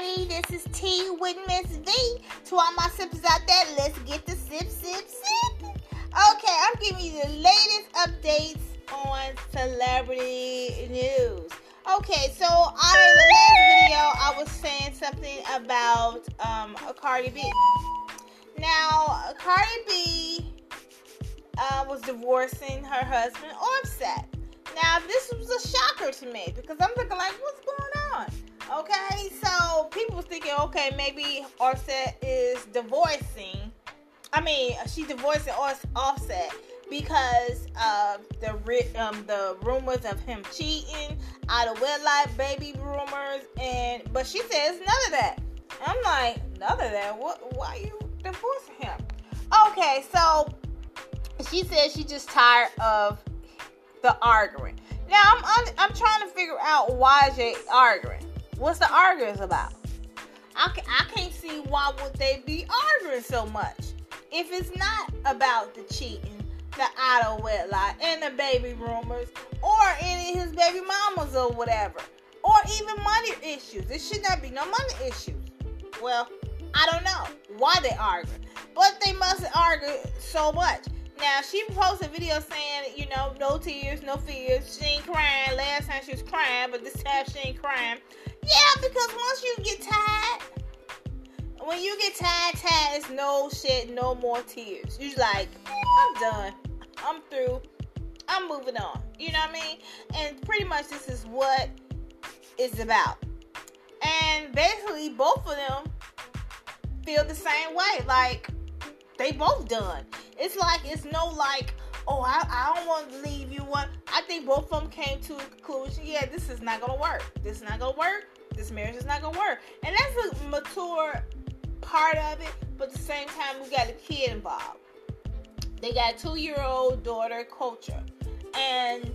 everybody. This is T with Miss V. To all my sippers out there, let's get the sip, sip, sip. Okay, I'm giving you the latest updates on celebrity news. Okay, so on the last video, I was saying something about um, Cardi B. Now, Cardi B uh, was divorcing her husband, Offset. Now, this was a shocker to me because I'm thinking, like, what's going on? Okay, so people was thinking, okay, maybe Offset is divorcing. I mean, she's divorcing Offset because of the um, the rumors of him cheating, out of wedlock baby rumors, and but she says none of that. I'm like, none of that. What? Why you divorcing him? Okay, so she says she's just tired of the arguing. Now I'm I'm, I'm trying to figure out why they arguing. What's the arguments about? I, I can't see why would they be arguing so much if it's not about the cheating, the out of wedlock, and the baby rumors, or any of his baby mamas or whatever, or even money issues. It should not be no money issues. Well, I don't know why they argue, but they must argue so much. Now she posted a video saying, you know, no tears, no fears. She ain't crying. Last time she was crying, but this time she ain't crying. Yeah, because once you get tired, when you get tired, tired, it's no shit, no more tears. You like, I'm done. I'm through. I'm moving on. You know what I mean? And pretty much this is what it's about. And basically, both of them feel the same way. Like they both done. It's like it's no like, oh, I, I don't want to leave you one. I think both of them came to a conclusion. Yeah, this is not gonna work. This is not gonna work. This marriage is not gonna work. And that's a mature part of it. But at the same time, we got a kid involved. They got a two-year-old daughter, Kulture, and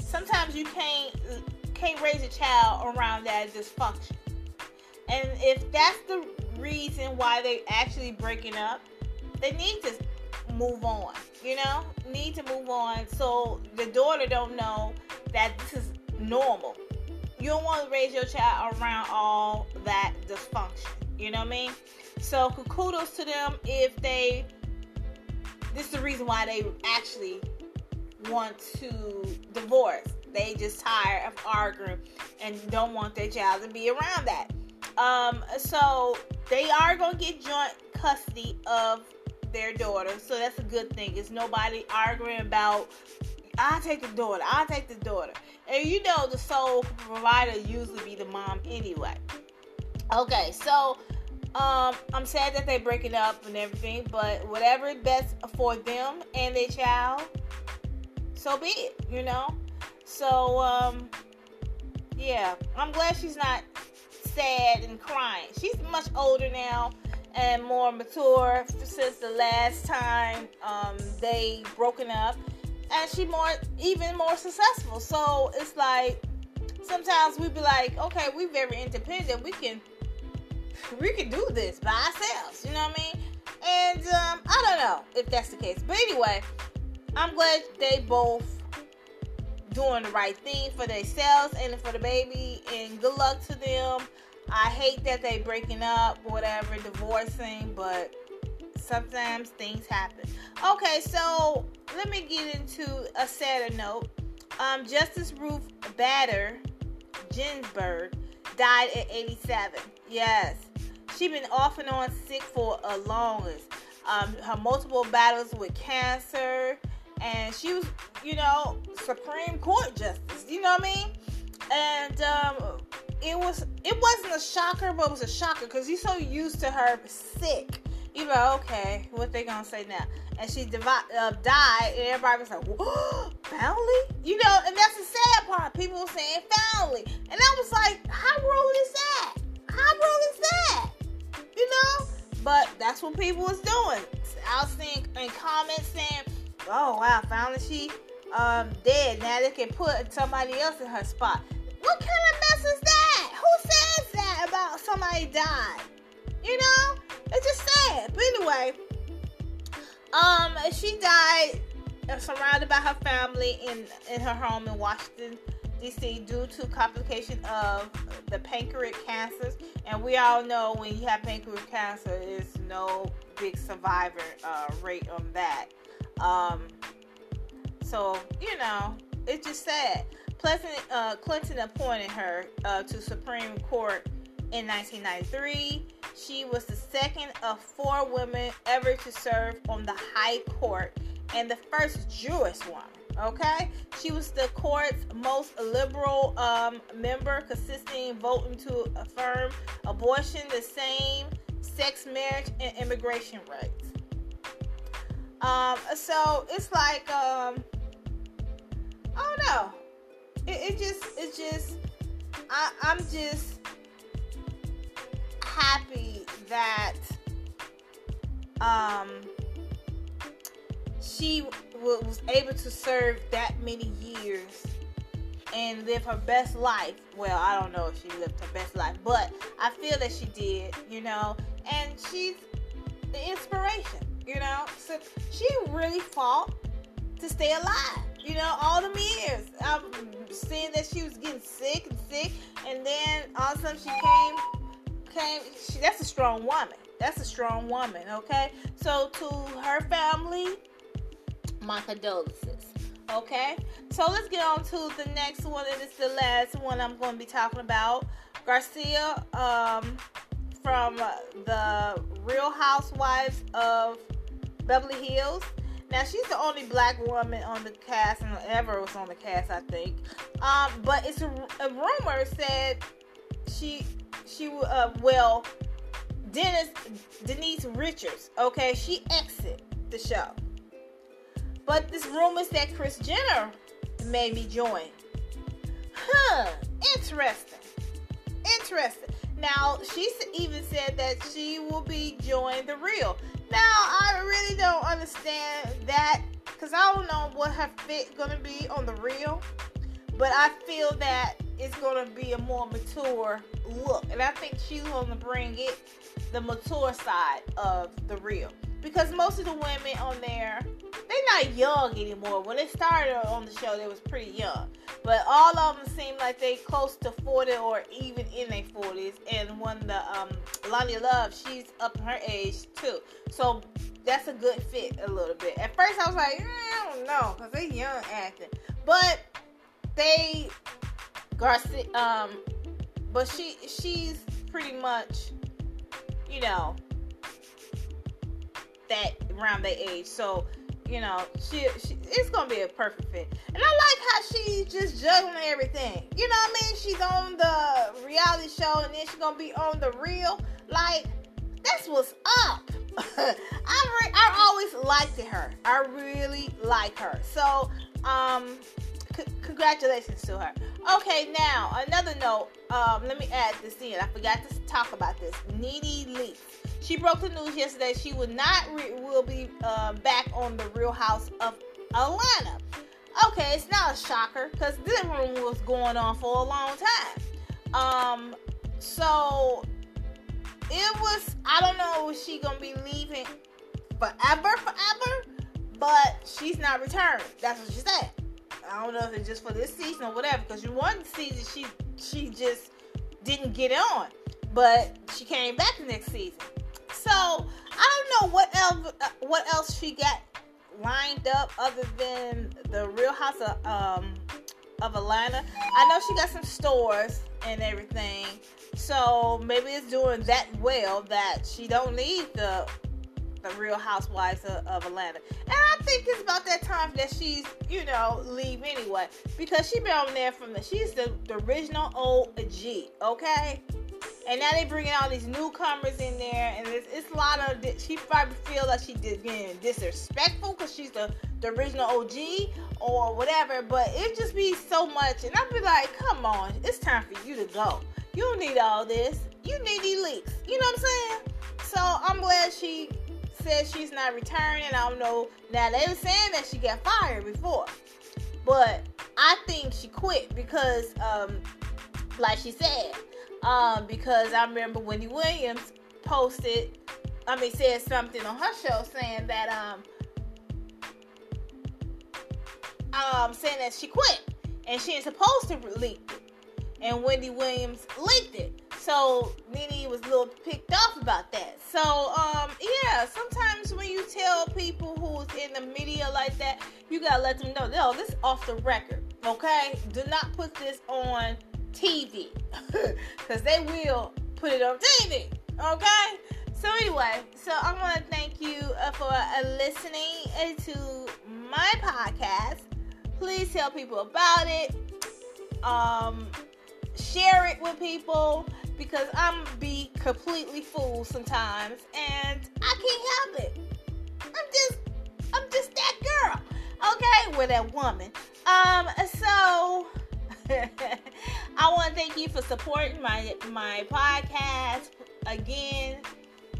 sometimes you can't can't raise a child around that dysfunction. And if that's the reason why they actually breaking up, they need to move on. You know, need to move on so the daughter don't know that this is normal. You don't want to raise your child around all that dysfunction. You know what I mean? So kudos to them if they. This is the reason why they actually want to divorce. They just tired of arguing and don't want their child to be around that. Um, so they are gonna get joint custody of their daughter, so that's a good thing. It's nobody arguing about I take the daughter, I take the daughter. And you know the sole provider usually be the mom anyway. Okay, so um, I'm sad that they're breaking up and everything, but whatever is best for them and their child, so be it, you know. So um, yeah, I'm glad she's not sad and crying. She's much older now and more mature since the last time um, they broken up, and she more even more successful. So it's like sometimes we be like, okay, we very independent. We can we can do this by ourselves. You know what I mean? And um, I don't know if that's the case, but anyway, I'm glad they both doing the right thing for themselves and for the baby. And good luck to them. I hate that they breaking up, whatever, divorcing, but sometimes things happen. Okay, so let me get into a sadder note. Um, Justice Ruth Bader Ginsburg died at 87. Yes, she been off and on sick for a longest. Um, her multiple battles with cancer, and she was, you know, Supreme Court justice. You know what I mean? And um, it was it wasn't a shocker, but it was a shocker because you're so used to her sick. You know, okay, what they gonna say now? And she divi- uh, died, and everybody was like, family? You know, and that's the sad part. People were saying family, and I was like, how rude is that? How rude is that? You know? But that's what people was doing. I was seeing in comments saying, "Oh wow, finally she um dead. Now they can put somebody else in her spot." What kind of mess is that? Who says that about somebody died? You know, it's just sad. But anyway, um, she died uh, surrounded by her family in in her home in Washington DC due to complication of the pancreatic cancers. And we all know when you have pancreatic cancer, there's no big survivor uh, rate on that. Um, so you know, it's just sad. President uh, Clinton appointed her uh, to Supreme Court in 1993. She was the second of four women ever to serve on the High Court and the first Jewish woman. Okay, she was the court's most liberal um, member, consisting voting to affirm abortion, the same sex marriage, and immigration rights. Um, so it's like um, I don't know. It, it just, it's just, I, I'm just happy that um she w- was able to serve that many years and live her best life. Well, I don't know if she lived her best life, but I feel that she did, you know, and she's the inspiration, you know. So she really fought to stay alive, you know, all them years. I'm seeing that she was getting sick and sick, and then all of a sudden she came, came. She, that's a strong woman. That's a strong woman, okay? So to her family, my condolences. Okay, so let's get on to the next one, and it's the last one I'm going to be talking about. Garcelle um, from the Real Housewives of Beverly Hills. Now she's the only black woman on the cast, and ever was on the cast, I think. Um, but it's a, a, rumor said she she uh, well Dennis Denise Richards. Okay, she exit the show. But this rumor said Kris Jenner made me join. Huh, interesting. Interesting. Now, she even said that she will be joining The Real. Now, I really don't understand that because I don't know what her fit to be on The Real. But I feel that it's to be a more mature look. And I think she's to bring it the mature side of The Real. Because most of the women on there they're not young anymore. When they started on the show, they was pretty young. But all of them seem like they close to 40 or even in their 40s. And when the um, Loni Love, she's up in her age too. So that's a good fit a little bit. At first, I was like, eh, I don't know, because they young acting. But they, Garcelle, um, but she she's pretty much, you know, that around their age. So you know, she, she it's gonna be a perfect fit. And I like how she's just juggling everything. You know what I mean? She's on the reality show and then she's gonna be on the real. Like, that's what's up. I re- I always liked her. I really like her. So, um, c- congratulations to her. Okay, now another note. Um, let me add this in. I forgot to talk about this. NeNe Leakes. She broke the news yesterday. She will not re- will be uh, back on the Real House of Atlanta. Okay, it's not a shocker because this room was going on for a long time. Um, so it was. I don't know if she gonna be leaving forever, forever, but she's not returning. That's what she said. I don't know if it's just for this season or whatever. Because you one season she she just didn't get on, but she came back the next season. So I don't know what else uh, what else she got lined up other than the Real House of um of Atlanta. I know she got some stores and everything. So maybe it's doing that well that she don't need the the Real Housewives of, of, Atlanta. And I think it's about that time that she's, you know, leave anyway. Because she been on there from the she's the, the original OG, okay? And now they bringing all these newcomers in there, and it's, it's a lot of. She probably feel like she did being disrespectful because she's the, the original OG or whatever. But it just be so much, and I'd be like, come on, it's time for you to go. You don't need all this. You need these leaks. You know what I'm saying? So I'm glad she says she's not returning. I don't know. Now they were saying that she got fired before, but I think she quit because, um, like she said, um, because I remember Wendy Williams posted, I mean, said something on her show saying that, um, um, saying that she quit. and she ain't supposed to leak it. And Wendy Williams leaked it. So Nene was a little picked off about that. So um yeah, sometimes when you tell people who's in the media like that, you gotta let them know, no, this is off the record. Okay? Do not put this on TV. Cause they will put it on TV. Okay? So anyway, so I want to thank you uh, for uh, listening to my podcast. Please tell people about it. Um, share it with people because I'm be completely fooled sometimes and I can't help it. I'm just I'm just that girl. Okay, with that woman. Um so I want to thank you for supporting my my podcast again.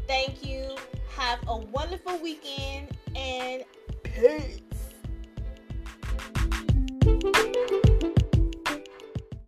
Thank you. Have a wonderful weekend and peace.